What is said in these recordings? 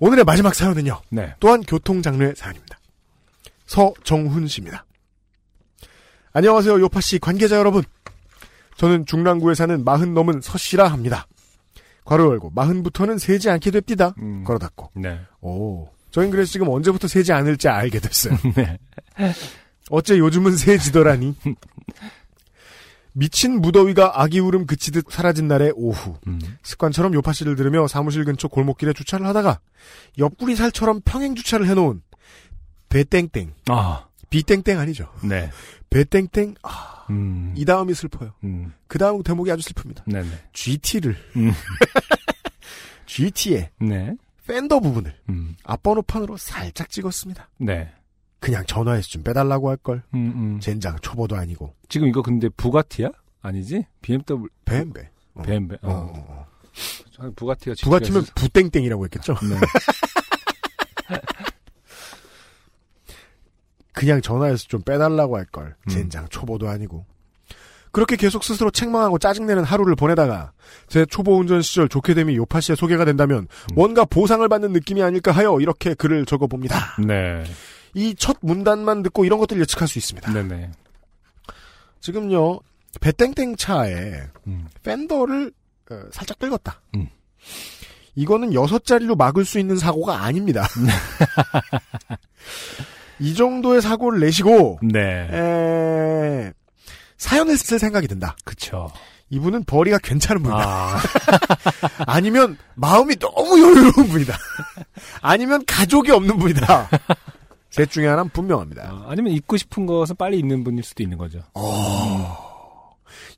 오늘의 마지막 사연은요. 네. 또한 교통 장르의 사연입니다. 서정훈 씨입니다. 안녕하세요, 요파 씨 관계자 여러분. 저는 중랑구에 사는 마흔 넘은 서 씨라 합니다. 괄호 열고 마흔부터는 세지 않게 됩디다. 음. 걸어 닫고. 네. 오. 저희는 그래서 지금 언제부터 세지 않을지 알게 됐어요. 네. 어째 요즘은 세지더라니. 미친 무더위가 아기 울음 그치듯 사라진 날의 오후. 음. 습관처럼 요파 씨를 들으며 사무실 근처 골목길에 주차를 하다가 옆구리 살처럼 평행 주차를 해놓은 배땡땡. 아. 비땡땡 아니죠. 네. 배땡땡. 아, 음. 이 다음이 슬퍼요. 음. 그 다음 대목이 아주 슬픕니다. 네네. GT를 음. GT의 네. 팬더 부분을 음. 앞번호판으로 살짝 찍었습니다. 네. 그냥 전화해서 좀 빼달라고 할 걸. 음, 음. 젠장 초보도 아니고 지금 이거 근데 부가티야? 아니지? BMW, 뱀배. 어. BMW. 어, 어. 어, 어. 부가티가 부가티면 가 부땡땡이라고 했겠죠. 있어서- 네. 그냥 전화해서 좀 빼달라고 할 걸. 음. 젠장 초보도 아니고. 그렇게 계속 스스로 책망하고 짜증내는 하루를 보내다가 제 초보 운전 시절 좋게 됨이 요파 씨의 소개가 된다면 음. 뭔가 보상을 받는 느낌이 아닐까 하여 이렇게 글을 적어봅니다. 네. 이 첫 문단만 듣고 이런 것들 예측할 수 있습니다. 네네. 지금요 배땡땡 차에 음. 팬더를 어, 살짝 긁었다. 음. 이거는 여섯 자리로 막을 수 있는 사고가 아닙니다. 이 정도의 사고를 내시고 네. 에... 사연을 쓸 생각이 든다. 그쵸. 이분은 벌이가 괜찮은 분이다. 아. 아니면 마음이 너무 여유로운 분이다. 아니면 가족이 없는 분이다. 셋 중에 하나는 분명합니다. 아, 아니면 입고 싶은 것은 빨리 입는 분일 수도 있는 거죠.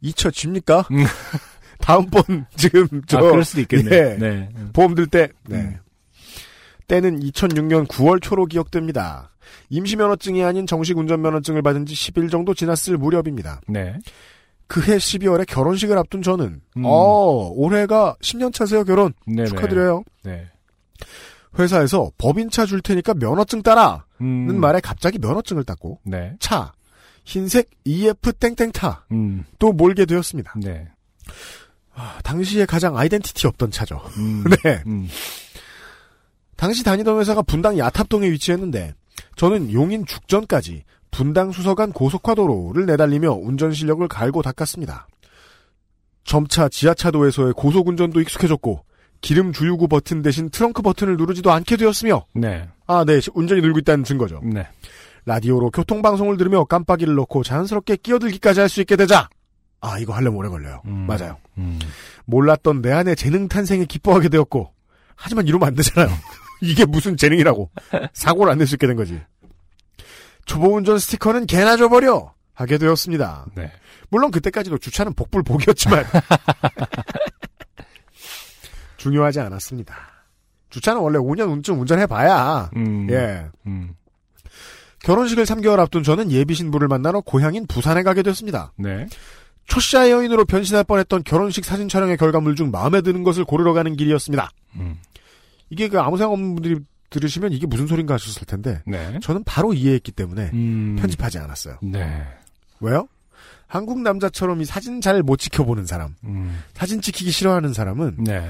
잊혀집니까? 음. 다음번 지금 저 아, 그럴 수도 있겠네. 예. 네. 음. 보험 들 때, 네. 음. 때는 2006년 9월 초로 기억됩니다. 임시면허증이 아닌 정식 운전면허증을 받은 지 10일 정도 지났을 무렵입니다. 네. 그해 12월에 결혼식을 앞둔 저는, 음. 어, 올해가 10년 차세요, 결혼. 네네. 축하드려요. 네. 회사에서 법인차 줄 테니까 면허증 따라! 음. 는 말에 갑자기 면허증을 땄고, 네. 차, 흰색 EF 땡땡타, 음. 또 몰게 되었습니다. 네. 아, 당시에 가장 아이덴티티 없던 차죠. 음. 네. 음. 당시 다니던 회사가 분당 야탑동에 위치했는데 저는 용인 죽전까지 분당 수서간 고속화도로를 내달리며 운전 실력을 갈고 닦았습니다. 점차 지하차도에서의 고속운전도 익숙해졌고 기름 주유구 버튼 대신 트렁크 버튼을 누르지도 않게 되었으며 네. 아, 네, 운전이 늘고 있다는 증거죠. 네. 라디오로 교통방송을 들으며 깜빡이를 넣고 자연스럽게 끼어들기까지 할 수 있게 되자 아, 이거 하려면 오래 걸려요. 음. 맞아요. 음. 몰랐던 내 안의 재능 탄생에 기뻐하게 되었고 하지만 이러면 안 되잖아요. 이게 무슨 재능이라고 사고를 안 낼 수 있게 된 거지. 초보 운전 스티커는 개나 줘버려 하게 되었습니다. 네. 물론 그때까지도 주차는 복불복이었지만 중요하지 않았습니다. 주차는 원래 5년쯤 운전해봐야 음. 예 음. 결혼식을 3개월 앞둔 저는 예비 신부를 만나러 고향인 부산에 가게 됐습니다. 네. 초시아 여인으로 변신할 뻔했던 결혼식 사진 촬영의 결과물 중 마음에 드는 것을 고르러 가는 길이었습니다. 음. 이게 그 아무 생각 없는 분들이 들으시면 이게 무슨 소린가 하셨을 텐데 네. 저는 바로 이해했기 때문에 음. 편집하지 않았어요. 네. 왜요? 한국 남자처럼 이 사진 잘 못 지켜보는 사람, 음. 사진 찍히기 싫어하는 사람은 네.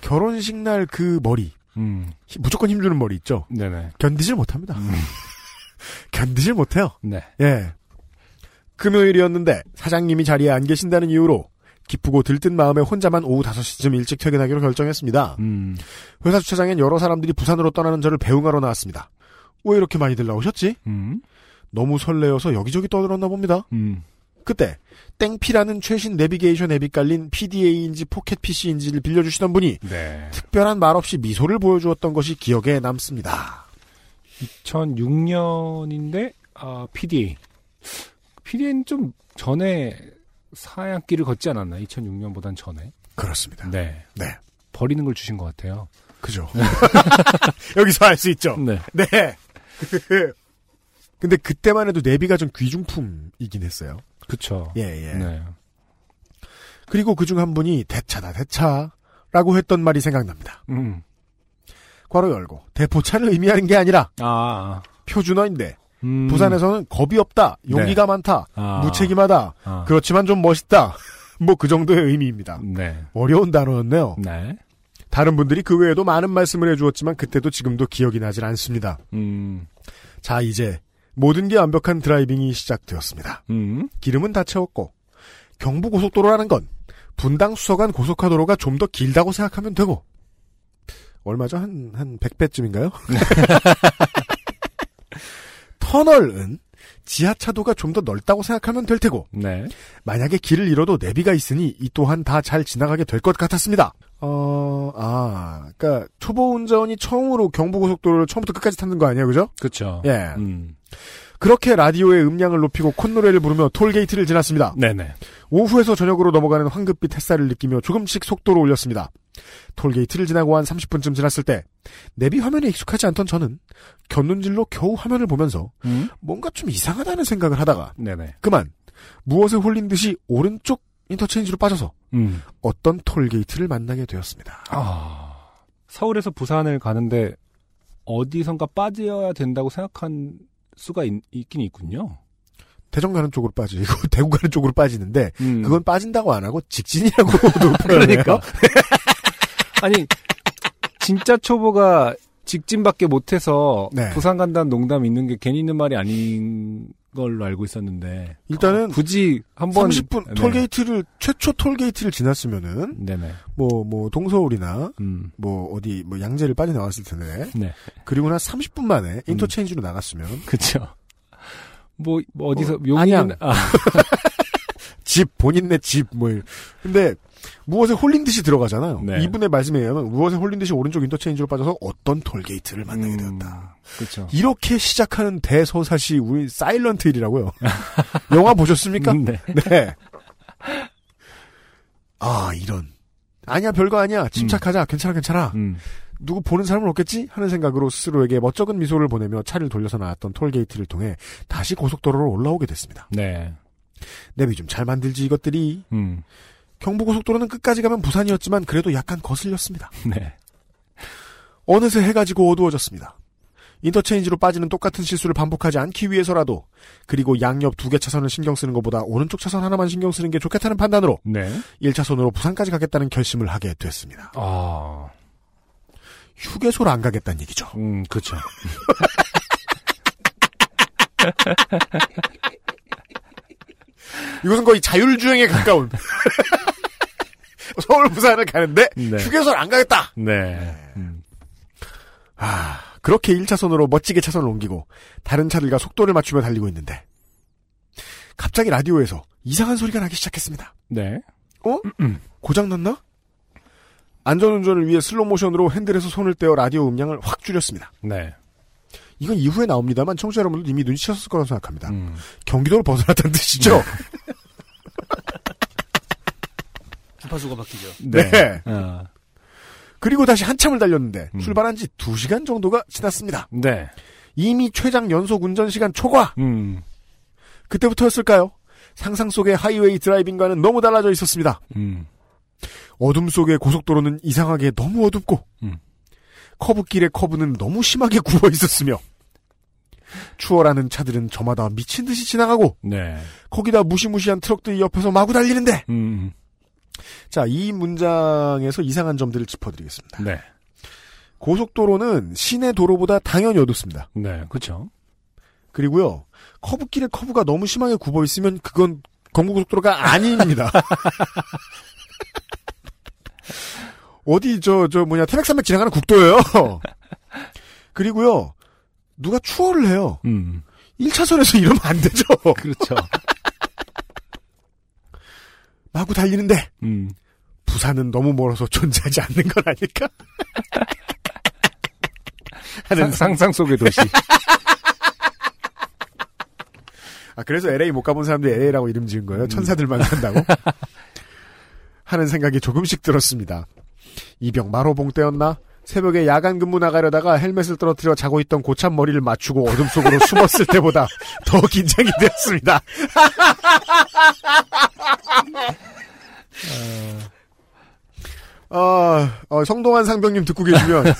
결혼식 날 그 머리, 음. 히- 무조건 힘주는 머리 있죠? 네네. 견디질 못합니다. 음. 견디질 못해요. 네. 예. 금요일이었는데 사장님이 자리에 안 계신다는 이유로 기쁘고 들뜬 마음에 혼자만 오후 5시쯤 일찍 퇴근하기로 결정했습니다. 음. 회사 주차장엔 여러 사람들이 부산으로 떠나는 저를 배웅하러 나왔습니다. 왜 이렇게 많이들 나오셨지? 음. 너무 설레어서 여기저기 떠들었나 봅니다. 음. 그때 땡피라는 최신 내비게이션 앱이 깔린 PDA인지 포켓 PC인지를 빌려주시던 분이 네. 특별한 말 없이 미소를 보여주었던 것이 기억에 남습니다. 2006년인데 아, PDA. PDA는 좀 전에 사양길을 걷지 않았나? 2006년보단 전에. 그렇습니다. 네. 네. 버리는 걸 주신 것 같아요. 그죠. 여기서 알 수 있죠. 네. 네. 근데 그때만 해도 내비가 좀 귀중품이긴 했어요. 그쵸. 예, 예. 네. 그리고 그중 한 분이 대차다, 대차라고 했던 말이 생각납니다. 음. 괄호 열고, 대포차를 의미하는 게 아니라, 아. 표준어인데, 음. 부산에서는 겁이 없다, 용기가 많다, 아. 무책임하다, 아. 그렇지만 좀 멋있다. 뭐 그 정도의 의미입니다. 네. 어려운 단어였네요. 네. 다른 분들이 그 외에도 많은 말씀을 해주었지만 그때도 지금도 기억이 나질 않습니다. 음. 자 이제 모든 게 완벽한 드라이빙이 시작되었습니다. 음. 기름은 다 채웠고 경부고속도로라는 건 분당 수서간 고속화도로가 좀 더 길다고 생각하면 되고 얼마죠? 한, 한 100배쯤인가요? 터널은 지하차도가 좀 더 넓다고 생각하면 될 테고 네. 만약에 길을 잃어도 내비가 있으니 이 또한 다 잘 지나가게 될 것 같았습니다. 어, 아, 그니까, 초보 운전이 처음으로 경부고속도로를 처음부터 끝까지 타는 거 아니에요, 그죠? 그쵸. 예. 음. 그렇게 라디오의 음량을 높이고 콧노래를 부르며 톨게이트를 지났습니다. 네네. 오후에서 저녁으로 넘어가는 황금빛 햇살을 느끼며 조금씩 속도를 올렸습니다. 톨게이트를 지나고 한 30분쯤 지났을 때 내비 화면에 익숙하지 않던 저는 곁눈질로 겨우 화면을 보면서 음. 뭔가 좀 이상하다는 생각을 하다가 네네. 그만 무엇에 홀린 듯이 오른쪽 인터체인지로 빠져서 음. 어떤 톨게이트를 만나게 되었습니다. 아. 서울에서 부산을 가는데 어디선가 빠져야 된다고 생각한 수가 있, 긴 있군요. 대전 가는 쪽으로 빠지고 대구 가는 쪽으로 빠지는데 음. 그건 빠진다고 안 하고 직진이라고도. 그러니까. 아니 진짜 초보가 직진밖에 못해서 네. 부산 간다는 농담이 있는 게 괜히 있는 말이 아닌 걸로 알고 있었는데 일단은 어, 굳이 한번 30분 네. 톨게이트를 최초 톨게이트를 지났으면은 네네 뭐뭐 동서울이나 음 뭐 어디 뭐 양재를 빠져 나왔을 텐데 네. 그리고 한 30분 만에 인터체인지로 나갔으면 그쵸. 뭐, 뭐 어디서 어, 용인 안양. 아, 집 본인네 집뭐 근데 무엇에 홀린 듯이 들어가잖아요. 네. 이분의 말씀에 의하면 무엇에 홀린 듯이 오른쪽 인터체인지로 빠져서 어떤 톨게이트를 만나게 음, 되었다. 그쵸. 이렇게 시작하는 대서사시 우리 사일런트 힐이라고요. 영화 보셨습니까? 음, 네. 네. 아 이런 아니야 별거 아니야 침착하자 괜찮아 괜찮아 음. 누구 보는 사람은 없겠지 하는 생각으로 스스로에게 멋쩍은 미소를 보내며 차를 돌려서 나왔던 톨게이트를 통해 다시 고속도로로 올라오게 됐습니다. 네. 내비 좀 잘 만들지 이것들이 음. 경부고속도로는 끝까지 가면 부산이었지만 그래도 약간 거슬렸습니다. 네. 어느새 해가 지고 어두워졌습니다. 인터체인지로 빠지는 똑같은 실수를 반복하지 않기 위해서라도 그리고 양옆 두 개 차선을 신경 쓰는 것보다 오른쪽 차선 하나만 신경 쓰는 게 좋겠다는 판단으로 네. 1차선으로 부산까지 가겠다는 결심을 하게 됐습니다. 아. 휴게소를 안 가겠다는 얘기죠. 음, 그쵸. 이것은 거의 자율주행에 가까운 서울 부산을 가는데 네. 휴게소를 안 가겠다. 네. 음. 아, 그렇게 1차선으로 멋지게 차선을 옮기고 다른 차들과 속도를 맞추며 달리고 있는데 갑자기 라디오에서 이상한 소리가 나기 시작했습니다. 네. 어? 고장 났나? 안전운전을 위해 슬로모션으로 핸들에서 손을 떼어 라디오 음량을 확 줄였습니다. 네. 이건 이후에 나옵니다만 청취자 여러분들 이미 눈치채셨을 거라고 생각합니다. 음. 경기도를 벗어났다는 뜻이죠? 주파수가 바뀌죠. 네. 네. 아. 그리고 다시 한참을 달렸는데 음. 출발한 지 2시간 정도가 지났습니다. 네. 이미 최장 연속 운전 시간 초과! 음. 그때부터였을까요? 상상 속의 하이웨이 드라이빙과는 너무 달라져 있었습니다. 음. 어둠 속의 고속도로는 이상하게 너무 어둡고 음. 커브길의 커브는 너무 심하게 굽어 있었으며 추월하는 차들은 저마다 미친 듯이 지나가고 네. 거기다 무시무시한 트럭들이 옆에서 마구 달리는데 음. 자이 문장에서 이상한 점들을 짚어드리겠습니다. 네. 고속도로는 시내 도로보다 당연히 어둡습니다. 네. 그쵸. 그리고요 커브길의 커브가 너무 심하게 굽어 있으면 그건 경부고속도로가 아닙니다. 어디 저저 뭐냐 태백산맥 지나가는 국도예요. 그리고요 누가 추월을 해요. 음. 1차선에서 이러면 안 되죠. 그렇죠. 마구 달리는데 음. 부산은 너무 멀어서 존재하지 않는 건 아닐까? 하는 상, 상상 속의 도시. 아 그래서 LA 못 가본 사람들이 LA라고 이름 지은 거예요. 천사들만 산다고 하는 생각이 조금씩 들었습니다. 이병 마로봉 때였나? 새벽에 야간 근무 나가려다가 헬멧을 떨어뜨려 자고 있던 고참 머리를 맞추고 어둠 속으로 숨었을 때보다 더 긴장이 되었습니다. 어, 어, 성동환 상병님 듣고 계시면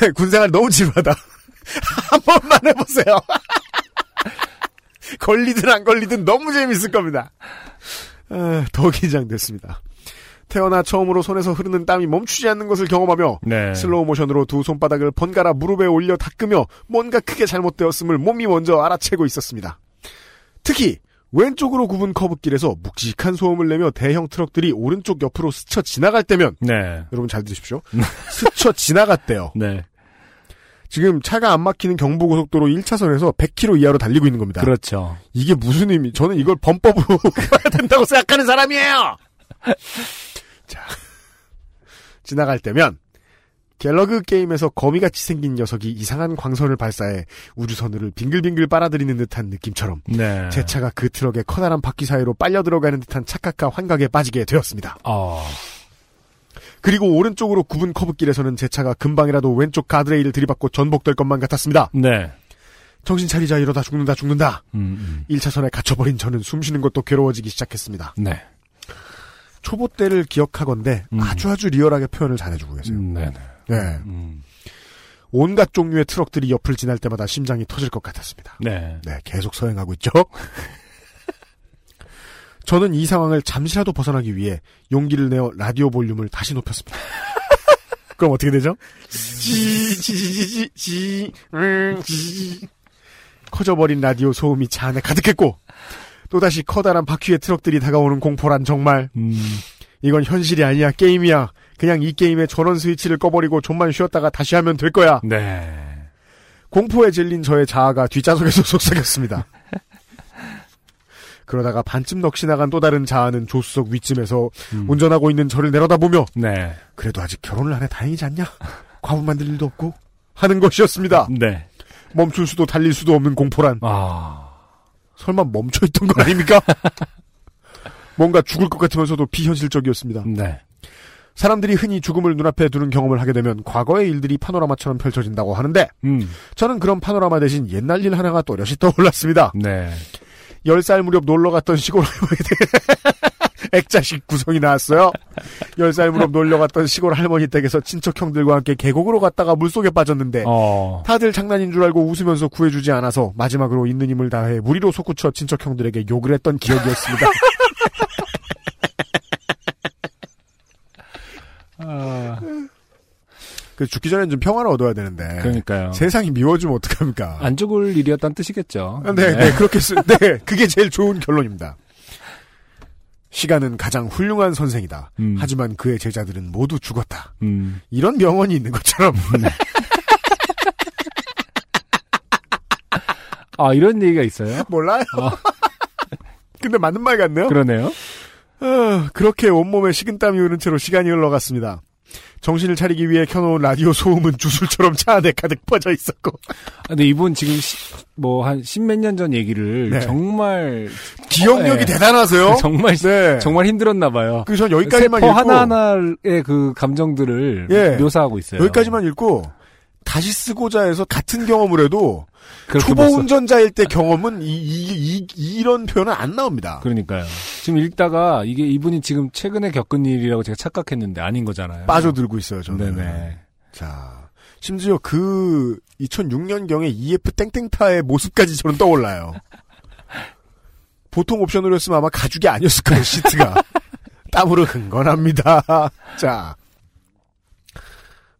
왜 군생활 너무 지루하다. 한 번만 해보세요. 걸리든 안 걸리든 너무 재밌을 겁니다. 아, 더 긴장됐습니다. 태어나 처음으로 손에서 흐르는 땀이 멈추지 않는 것을 경험하며 네. 슬로우 모션으로 두 손바닥을 번갈아 무릎에 올려 닦으며 뭔가 크게 잘못되었음을 몸이 먼저 알아채고 있었습니다. 특히 왼쪽으로 굽은 커브길에서 묵직한 소음을 내며 대형 트럭들이 오른쪽 옆으로 스쳐 지나갈 때면 네. 여러분 잘 들으십시오. 스쳐 지나갔대요. 네. 지금 차가 안 막히는 경부고속도로 1차선에서 100km 이하로 달리고 있는 겁니다. 그렇죠. 이게 무슨 의미? 저는 이걸 범법으로 가야 된다고 생각하는 사람이에요. 자, 지나갈 때면 갤러그 게임에서 거미같이 생긴 녀석이 이상한 광선을 발사해 우주선을 빙글빙글 빨아들이는 듯한 느낌처럼 네. 제 차가 그 트럭의 커다란 바퀴 사이로 빨려 들어가는 듯한 착각과 환각에 빠지게 되었습니다. 어. 그리고 오른쪽으로 굽은 커브길에서는 제 차가 금방이라도 왼쪽 가드레일을 들이받고 전복될 것만 같았습니다. 네. 정신 차리자 이러다 죽는다 죽는다. 음, 1차선에 갇혀버린 저는 숨쉬는 것도 괴로워지기 시작했습니다. 음. 네. 초보 때를 기억하건대 음. 아주 아주 리얼하게 표현을 잘해주고 계세요. 음, 네네. 네. 음. 온갖 종류의 트럭들이 옆을 지날 때마다 심장이 터질 것 같았습니다. 네. 네, 계속 서행하고 있죠. 저는 이 상황을 잠시라도 벗어나기 위해 용기를 내어 라디오 볼륨을 다시 높였습니다. 그럼 어떻게 되죠? 지지지지지 지, 음, 지. 커져버린 라디오 소음이 차 안에 가득했고 또다시 커다란 바퀴의 트럭들이 다가오는 공포란 정말 음. 이건 현실이 아니야 게임이야 그냥 이 게임의 전원 스위치를 꺼버리고 좀만 쉬었다가 다시 하면 될 거야 네. 공포에 질린 저의 자아가 뒷좌석에서 속삭였습니다. 그러다가 반쯤 넋이 나간 또 다른 자아는 조수석 위쯤에서 음. 운전하고 있는 저를 내려다보며 네. 그래도 아직 결혼을 안 해 다행이지 않냐? 과부 만들 일도 없고 하는 것이었습니다. 네. 멈출 수도 달릴 수도 없는 공포란 아. 설마 멈춰있던 건 아닙니까? 뭔가 죽을 것 같으면서도 비현실적이었습니다. 네. 사람들이 흔히 죽음을 눈앞에 두는 경험을 하게 되면 과거의 일들이 파노라마처럼 펼쳐진다고 하는데 음. 저는 그런 파노라마 대신 옛날 일 하나가 또렷이 떠올랐습니다. 네. 10살 무렵 놀러 갔던 시골 할머니 댁 액자식 구성이 나왔어요. 10살 무렵 놀러 갔던 시골 할머니 댁에서 친척 형들과 함께 계곡으로 갔다가 물속에 빠졌는데 어. 다들 장난인 줄 알고 웃으면서 구해주지 않아서 마지막으로 있는 힘을 다해 무리로 솟구쳐 친척 형들에게 욕을 했던 기억이었습니다. 아. 그 죽기 전엔 좀 평화를 얻어야 되는데 그러니까요. 세상이 미워지면 어떡합니까? 안 죽을 일이었다는 뜻이겠죠. 아, 네, 네, 그렇게 쓰, 네, 그게 제일 좋은 결론입니다. 시간은 가장 훌륭한 선생이다. 음. 하지만 그의 제자들은 모두 죽었다. 음. 이런 명언이 있는 것처럼 아, 이런 얘기가 있어요? 몰라요. 어. 근데 맞는 말 같네요. 그러네요. 어, 그렇게 온몸에 식은땀이 흐른 채로 시간이 흘러갔습니다. 정신을 차리기 위해 켜놓은 라디오 소음은 주술처럼 차 안에 가득 퍼져 있었고 아, 근데 이분 지금 뭐 한 십몇 년 전 얘기를 네. 정말 기억력이 어, 네. 대단하세요. 정말 네. 정말 힘들었나 봐요. 그전 여기까지만 세포 읽고 하나 하나의 그 감정들을 예. 묘사하고 있어요. 여기까지만 읽고 다시 쓰고자 해서 같은 경험을 해도 초보 못 써- 운전자일 때 경험은 이, 이, 이, 런 표현은 안 나옵니다. 그러니까요. 지금 읽다가 이게 이분이 지금 최근에 겪은 일이라고 제가 착각했는데 아닌 거잖아요. 빠져들고 있어요, 저는. 네네. 자, 심지어 그 2006년경의 EF 땡땡타의 모습까지 저는 떠올라요. 보통 옵션으로 했으면 아마 가죽이 아니었을 거예요, 시트가. 땀으로 흥건합니다. 자.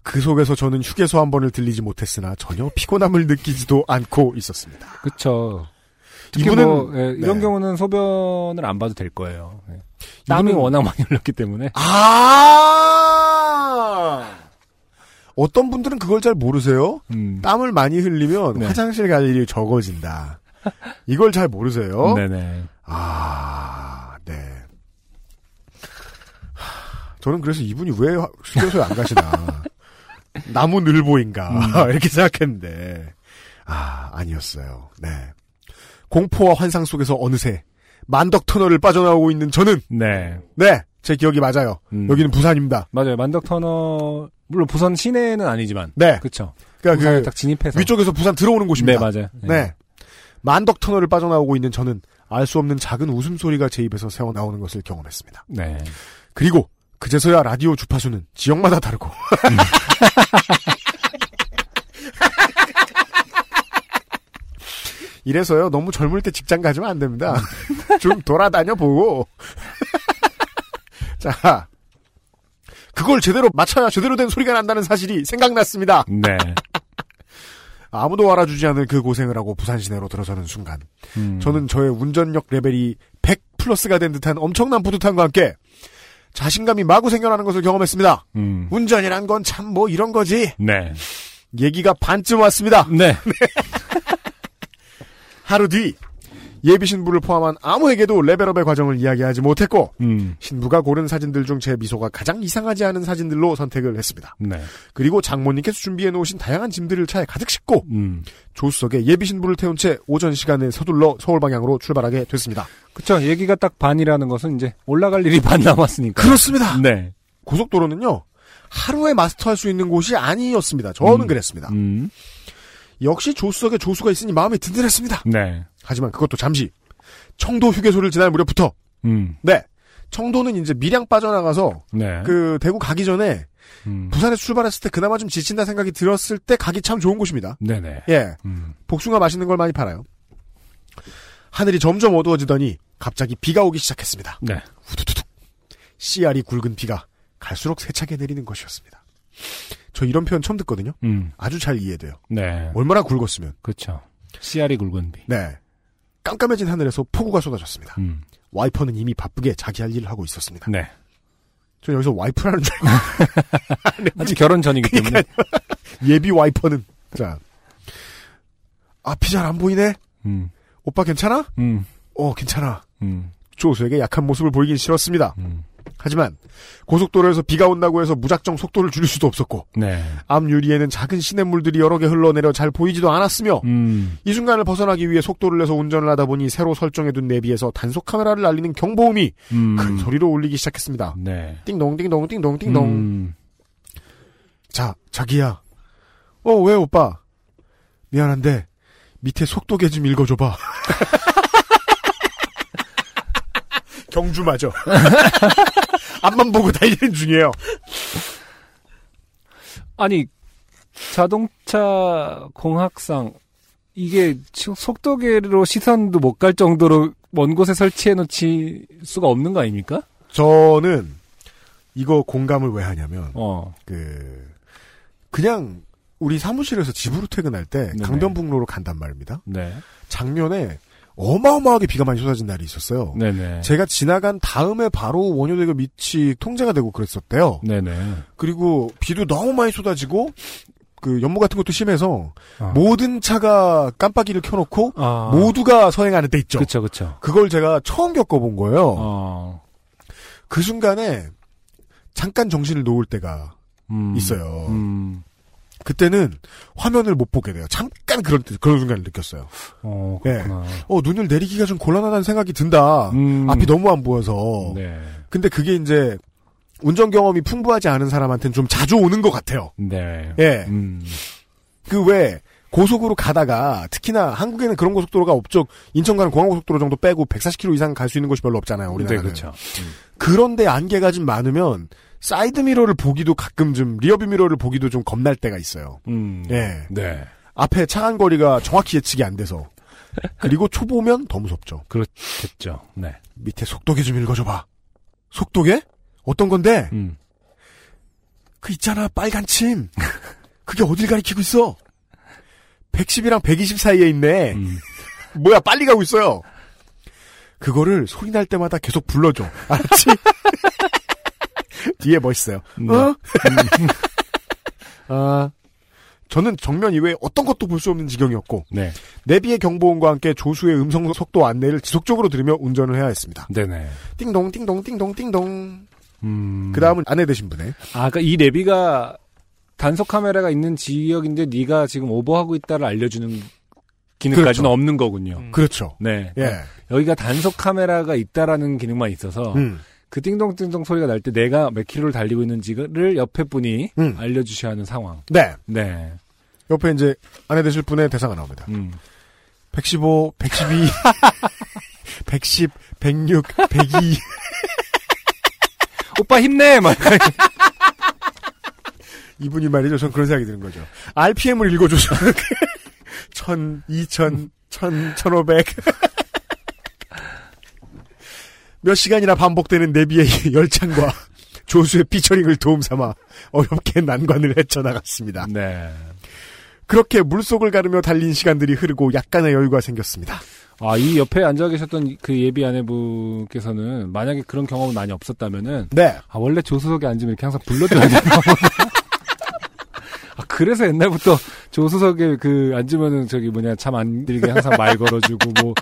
그 속에서 저는 휴게소 한 번을 들리지 못했으나 전혀 피곤함을 느끼지도 않고 있었습니다. 그쵸. 특히 이분은- 뭐, 예, 이런 네. 경우는 소변을 안 봐도 될 거예요. 예. 땀이 이분은- 워낙 많이 흘렀기 때문에. 아! 어떤 분들은 그걸 잘 모르세요? 음. 땀을 많이 흘리면 네. 화장실 갈 일이 적어진다. 이걸 잘 모르세요? 네네. 아, 네. 하, 저는 그래서 이분이 왜 화- 휴게소에 안 가시나. 나무 늘보인가. 음. 이렇게 생각했는데. 아, 아니었어요. 네. 공포와 환상 속에서 어느새 만덕 터널을 빠져나오고 있는 저는, 네. 네, 제 기억이 맞아요. 음. 여기는 부산입니다. 맞아요. 만덕 터널 물론 부산 시내는 아니지만. 네. 그쵸. 그러니까 부산에 그 딱 진입해서. 위쪽에서 부산 들어오는 네, 곳입니다. 맞아요. 네. 만덕 터널을 빠져나오고 있는 저는 알 수 없는 작은 웃음소리가 제 입에서 새어나오는 것을 경험했습니다. 네. 그리고 그제서야 라디오 주파수는 지역마다 다르고 이래서요 너무 젊을 때 직장 가지면 안 됩니다. 좀 돌아다녀 보고 자 그걸 제대로 맞춰야 제대로 된 소리가 난다는 사실이 생각났습니다. 네. 아무도 알아주지 않을 그 고생을 하고 부산 시내로 들어서는 순간 음. 저는 저의 운전력 레벨이 100 플러스가 된 듯한 엄청난 뿌듯함과 함께 자신감이 마구 생겨나는 것을 경험했습니다. 음. 운전이란 건 참 뭐 이런 거지. 네. 얘기가 반쯤 왔습니다. 네. 하루 뒤 예비 신부를 포함한 아무에게도 레벨업의 과정을 이야기하지 못했고 음. 신부가 고른 사진들 중 제 미소가 가장 이상하지 않은 사진들로 선택을 했습니다. 네. 그리고 장모님께서 준비해 놓으신 다양한 짐들을 차에 가득 싣고 음. 조수석에 예비 신부를 태운 채 오전 시간에 서둘러 서울 방향으로 출발하게 됐습니다. 그쵸. 얘기가 딱 반이라는 것은 이제 올라갈 일이 반 남았으니까. 그렇습니다. 네. 고속도로는요 하루에 마스터할 수 있는 곳이 아니었습니다. 저는 음. 그랬습니다. 음. 역시 조수석에 조수가 있으니 마음이 든든했습니다. 네. 하지만 그것도 잠시 청도 휴게소를 지날 무렵부터 음. 네 청도는 이제 밀양 빠져나가서 네. 그 대구 가기 전에 음. 부산에서 출발했을 때 그나마 좀 지친다 생각이 들었을 때 가기 참 좋은 곳입니다. 네네. 예 음. 복숭아 맛있는 걸 많이 팔아요. 하늘이 점점 어두워지더니 갑자기 비가 오기 시작했습니다. 네. 후두두둑 씨알이 굵은 비가 갈수록 세차게 내리는 것이었습니다. 저 이런 표현 처음 듣거든요. 음. 아주 잘 이해돼요. 네. 얼마나 굵었으면. 그쵸. 씨알이 굵은 비. 네. 깜깜해진 하늘에서 폭우가 쏟아졌습니다. 음. 와이퍼는 이미 바쁘게 자기 할 일을 하고 있었습니다. 네. 저 여기서 와이프라는 줄 알고 아직 결혼 전이기 때문에. 예비 와이퍼는 자 앞이 잘 안 보이네. 음. 오빠 괜찮아? 음. 어 괜찮아. 음. 조수에게 약한 모습을 보이긴 싫었습니다. 음. 하지만 고속도로에서 비가 온다고 해서 무작정 속도를 줄일 수도 없었고 네. 앞 유리에는 작은 시냇물들이 여러 개 흘러내려 잘 보이지도 않았으며 음. 이 순간을 벗어나기 위해 속도를 내서 운전을 하다 보니 새로 설정해둔 내비에서 단속 카메라를 알리는 경보음이 음. 큰 소리로 울리기 시작했습니다. 네. 띵동 띵동 띵동 띵동. 음. 자 자기야. 어 왜 오빠? 미안한데 밑에 속도계 좀 읽어줘봐. 경주 맞아. 앞만 보고 달리는 중이에요. 아니 자동차 공학상 이게 치- 속도계로 시선도 못 갈 정도로 먼 곳에 설치해 놓지 수가 없는 거 아닙니까? 저는 이거 공감을 왜 하냐면 어. 그 그냥 우리 사무실에서 집으로 퇴근할 때 네네. 강변북로로 간단 말입니다. 네. 작년에 어마어마하게 비가 많이 쏟아진 날이 있었어요. 네네. 제가 지나간 다음에 바로 원효대교 밑이 통제가 되고 그랬었대요. 네네. 그리고 비도 너무 많이 쏟아지고 그 연무 같은 것도 심해서 어. 모든 차가 깜빡이를 켜놓고 아. 모두가 서행하는 때 있죠. 그쵸 그쵸. 그걸 제가 처음 겪어본 거예요. 어. 그 순간에 잠깐 정신을 놓을 때가 음. 있어요. 음. 그때는 화면을 못 보게 돼요. 잠깐 그런 때- 그런 순간을 느꼈어요. 어 그렇구나. 어 눈을 내리기가 좀 곤란하다는 생각이 든다. 음. 앞이 너무 안 보여서. 네. 근데 그게 이제 운전 경험이 풍부하지 않은 사람한테는 좀 자주 오는 것 같아요. 네. 예. 음. 그왜 고속으로 가다가 특히나 한국에는 그런 고속도로가 없죠. 인천 가는 공항고속도로 정도 빼고 140km 이상 갈 수 있는 곳이 별로 없잖아요. 네 우리나라는. 그렇죠. 그런데 안개가 좀 많으면 사이드 미러를 보기도 가끔 좀 rearview mirror를 보기도 좀 겁날 때가 있어요. 음. 예. 네. 앞에 차간 거리가 정확히 예측이 안 돼서. 그리고 초보면 더 무섭죠. 그렇겠죠. 네. 밑에 속도계 좀 읽어줘봐. 속도계? 어떤 건데? 음. 그 있잖아 빨간 침. 그게 어딜 가리키고 있어? 110이랑 120 사이에 있네. 음. 뭐야 빨리 가고 있어요. 그거를 소리 날 때마다 계속 불러줘. 알았지? 뒤에 멋있어요. 네. 어? 아, 저는 정면 이외에 어떤 것도 볼 수 없는 지경이었고 네. 내비의 경보음과 함께 조수의 음성 속도 안내를 지속적으로 들으며 운전을 해야 했습니다. 네네. 띵동 띵동 띵동 띵동. 음. 그 다음은 아내 되신 분의 아, 그러니까 이 내비가 단속 카메라가 있는 지역인데 네가 지금 오버하고 있다를 알려주는 기능까지는 그렇죠. 없는 거군요. 음. 그렇죠. 네. 예. 여기가 단속 카메라가 있다라는 기능만 있어서 음. 그 띵동띵동 소리가 날 때 내가 몇 킬로를 달리고 있는지를 옆에 분이 음. 알려주셔야 하는 상황. 네. 네. 옆에 이제 아내 되실 분의 대사가 나옵니다. 음. 115, 112, 110, 106, 102. 오빠 힘내! 막. 이분이 말이죠. 전 그런 생각이 드는 거죠. RPM을 읽어줘서. 1000, 2000, 1000, 1500. 몇 시간이나 반복되는 내비의 열창과 조수의 피처링을 도움 삼아 어렵게 난관을 헤쳐나갔습니다. 네. 그렇게 물속을 가르며 달린 시간들이 흐르고 약간의 여유가 생겼습니다. 아, 이 옆에 앉아 계셨던 그 예비 아내분께서는 만약에 그런 경험이 많이 없었다면은, 네. 아, 원래 조수석에 앉으면 이렇게 항상 불러줘야 되나. 아, 그래서 옛날부터 조수석에 그 앉으면은 저기 뭐냐, 참 안 들게 항상 말 걸어주고, 뭐,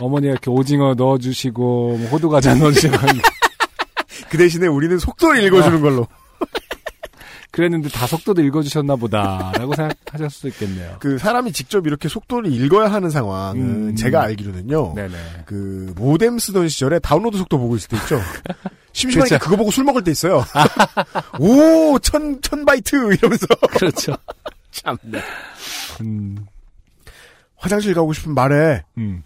어머니가 이렇게 오징어 넣어주시고, 뭐 호두과자 넣어주시고, 그 대신에 우리는 속도를 읽어주는 걸로. 그랬는데 다 속도도 읽어주셨나 보다라고 생각하실 수도 있겠네요. 그 사람이 직접 이렇게 속도를 읽어야 하는 상황은 음. 제가 알기로는요. 네네. 그 모뎀 쓰던 시절에 다운로드 속도 보고 있을 때 있죠. 심심하니까. 그거 보고 술 먹을 때 있어요. 오, 천, 천 바이트 이러면서. 그렇죠. 참. 음, 화장실 가고 싶으면 말해. 음,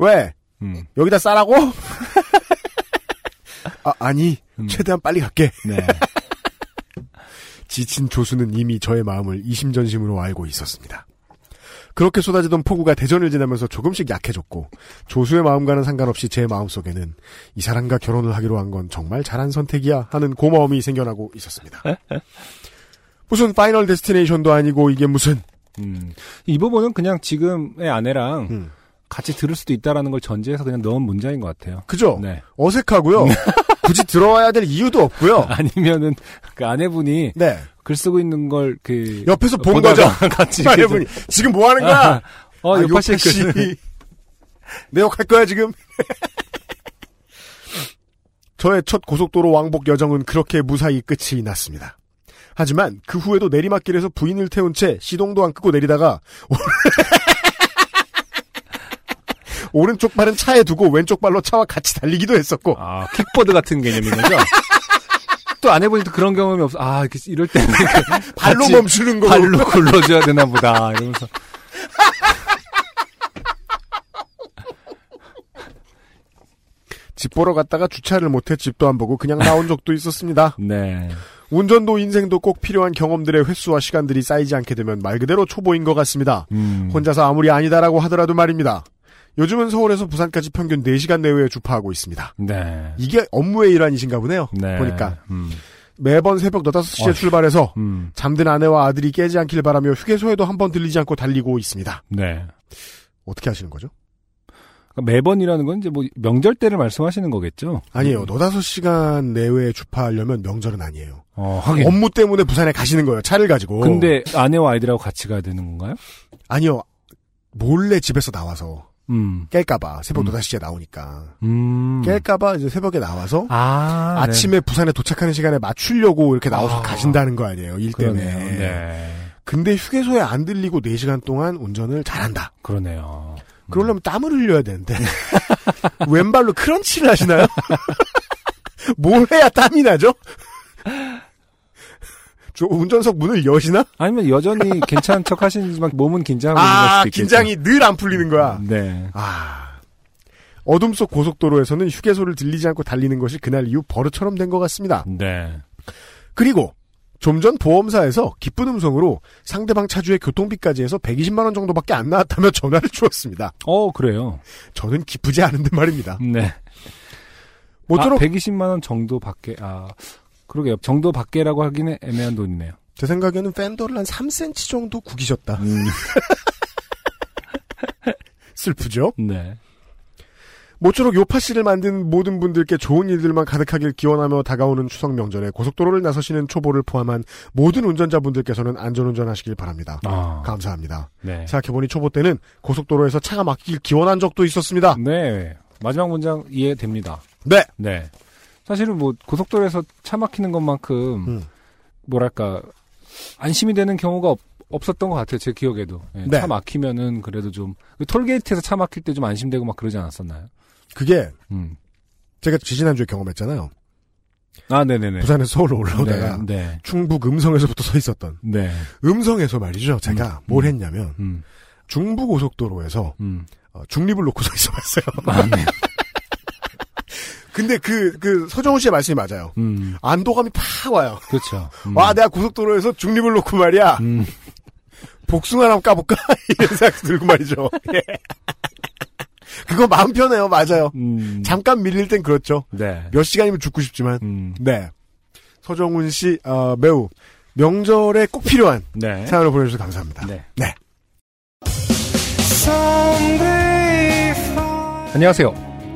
왜? 음. 여기다 싸라고? 아, 아니. 음. 최대한 빨리 갈게. 네. 지친 조수는 이미 저의 마음을 이심전심으로 알고 있었습니다. 그렇게 쏟아지던 폭우가 대전을 지나면서 조금씩 약해졌고 조수의 마음과는 상관없이 제 마음속에는 이 사람과 결혼을 하기로 한 건 정말 잘한 선택이야 하는 고마움이 생겨나고 있었습니다. 무슨 Final Destination도 아니고 이게 무슨 음. 이 부분은 그냥 지금의 아내랑 음, 같이 들을 수도 있다라는 걸 전제해서 그냥 넣은 문장인 것 같아요. 그죠? 네. 어색하고요. 굳이 들어와야 될 이유도 없고요. 아니면은 그 아내분이 네. 글 쓰고 있는 걸 그 옆에서 본 거죠. 같이 아내분이 지금 뭐 하는 거야? 아, 어, 아, 요파 씨 요파 씨. 글. 내욕할 거야, 지금? 저의 첫 고속도로 왕복 여정은 그렇게 무사히 끝이 났습니다. 하지만 그 후에도 내리막길에서 부인을 태운 채 시동도 안 끄고 내리다가 오른쪽 발은 차에 두고 왼쪽 발로 차와 같이 달리기도 했었고 아, 킥보드 같은 개념인 거죠? 또 아내분이 또 그런 경험이 없어. 아, 이럴 때는 발로 멈추는 거로 발로 굴러줘야 되나 보다. 이러면서. 집 보러 갔다가 주차를 못해 집도 안 보고 그냥 나온 적도 있었습니다. 네. 운전도 인생도 꼭 필요한 경험들의 횟수와 시간들이 쌓이지 않게 되면 말 그대로 초보인 것 같습니다. 음. 혼자서 아무리 아니다라고 하더라도 말입니다. 요즘은 서울에서 부산까지 평균 4시간 내외에 주파하고 있습니다. 네. 이게 업무의 일환이신가 보네요. 네. 보니까 음. 매번 새벽 5시에 어휴. 출발해서 음. 잠든 아내와 아들이 깨지 않길 바라며 휴게소에도 한 번 들리지 않고 달리고 있습니다. 네. 어떻게 하시는 거죠? 그러니까 매번이라는 건 이제 뭐 명절 때를 말씀하시는 거겠죠? 아니에요. 4-5시간 내외에 주파하려면 명절은 아니에요. 어. 업무 때문에 부산에 가시는 거예요. 차를 가지고. 근데 아내와 아이들하고 같이 가야 되는 건가요? 아니요. 몰래 집에서 나와서 음. 깰까봐 새벽 음. 5시에 나오니까 음. 깰까봐 이제 새벽에 나와서 아, 네. 아침에 부산에 도착하는 시간에 맞추려고 이렇게 나와서 아. 가신다는 거 아니에요. 일 때문에. 네. 근데 휴게소에 안 들리고 4시간 동안 운전을 잘한다. 그러네요. 그러려면 땀을 흘려야 되는데. 왼발로 크런치를 하시나요? 뭘 해야 땀이 나죠? 저 운전석 문을 여시나? 아니면 여전히 괜찮은 척 하시지만 몸은 긴장하고 있는 걸 아, 수도. 긴장이 늘 안 풀리는 거야. 네. 아. 어둠 속 고속도로에서는 휴게소를 들리지 않고 달리는 것이 그날 이후 버릇처럼 된 것 같습니다. 네. 그리고 좀 전 보험사에서 기쁜 음성으로 상대방 차주의 교통비까지 해서 120만 원 정도밖에 안 나왔다며 전화를 주었습니다. 어, 그래요. 저는 기쁘지 않은데 말입니다. 네. 모쪼록 아, 120만 원 정도 밖에 아 그러게요. 정도 밖에라고 하기는 애매한 돈이네요. 제 생각에는 팬더를 한 3cm 정도 구기셨다. 음, 슬프죠? 네. 모쪼록 요파 씨를 만든 모든 분들께 좋은 일들만 가득하길 기원하며 다가오는 추석 명절에 고속도로를 나서시는 초보를 포함한 모든 운전자분들께서는 안전운전 하시길 바랍니다. 아, 감사합니다. 네. 생각해보니 초보 때는 고속도로에서 차가 막히길 기원한 적도 있었습니다. 네. 마지막 문장 이해됩니다. 네. 네. 사실은 뭐 고속도로에서 차 막히는 것만큼 음. 뭐랄까 안심이 되는 경우가 없, 없었던 것 같아요. 제 기억에도 예, 네. 차 막히면은 그래도 좀그 톨게이트에서 차 막힐 때 좀 안심되고 막 그러지 않았었나요? 그게 음. 제가 지지난주에 경험했잖아요. 아, 네네네. 부산에서 서울로 올라오다가 네, 네. 충북 음성에서부터 서 있었던 네. 음성에서 말이죠. 제가 음, 뭘 음. 했냐면 음, 중부 고속도로에서 음. 어, 중립을 놓고 서 있어봤어요. 아, 네. 근데 그, 그, 서정훈 씨의 말씀이 맞아요. 음, 안도감이 팍 와요. 그렇죠. 음. 와, 내가 고속도로에서 중립을 놓고 말이야. 음, 복숭아 한번 까볼까? 이런 생각 들고 말이죠. 예. 그거 마음 편해요. 맞아요. 음. 잠깐 밀릴 땐 그렇죠. 네. 몇 시간이면 죽고 싶지만. 음, 네. 서정훈 씨, 어, 매우 명절에 꼭 필요한 네. 사연을 보내주셔서 감사합니다. 네. 네. 안녕하세요.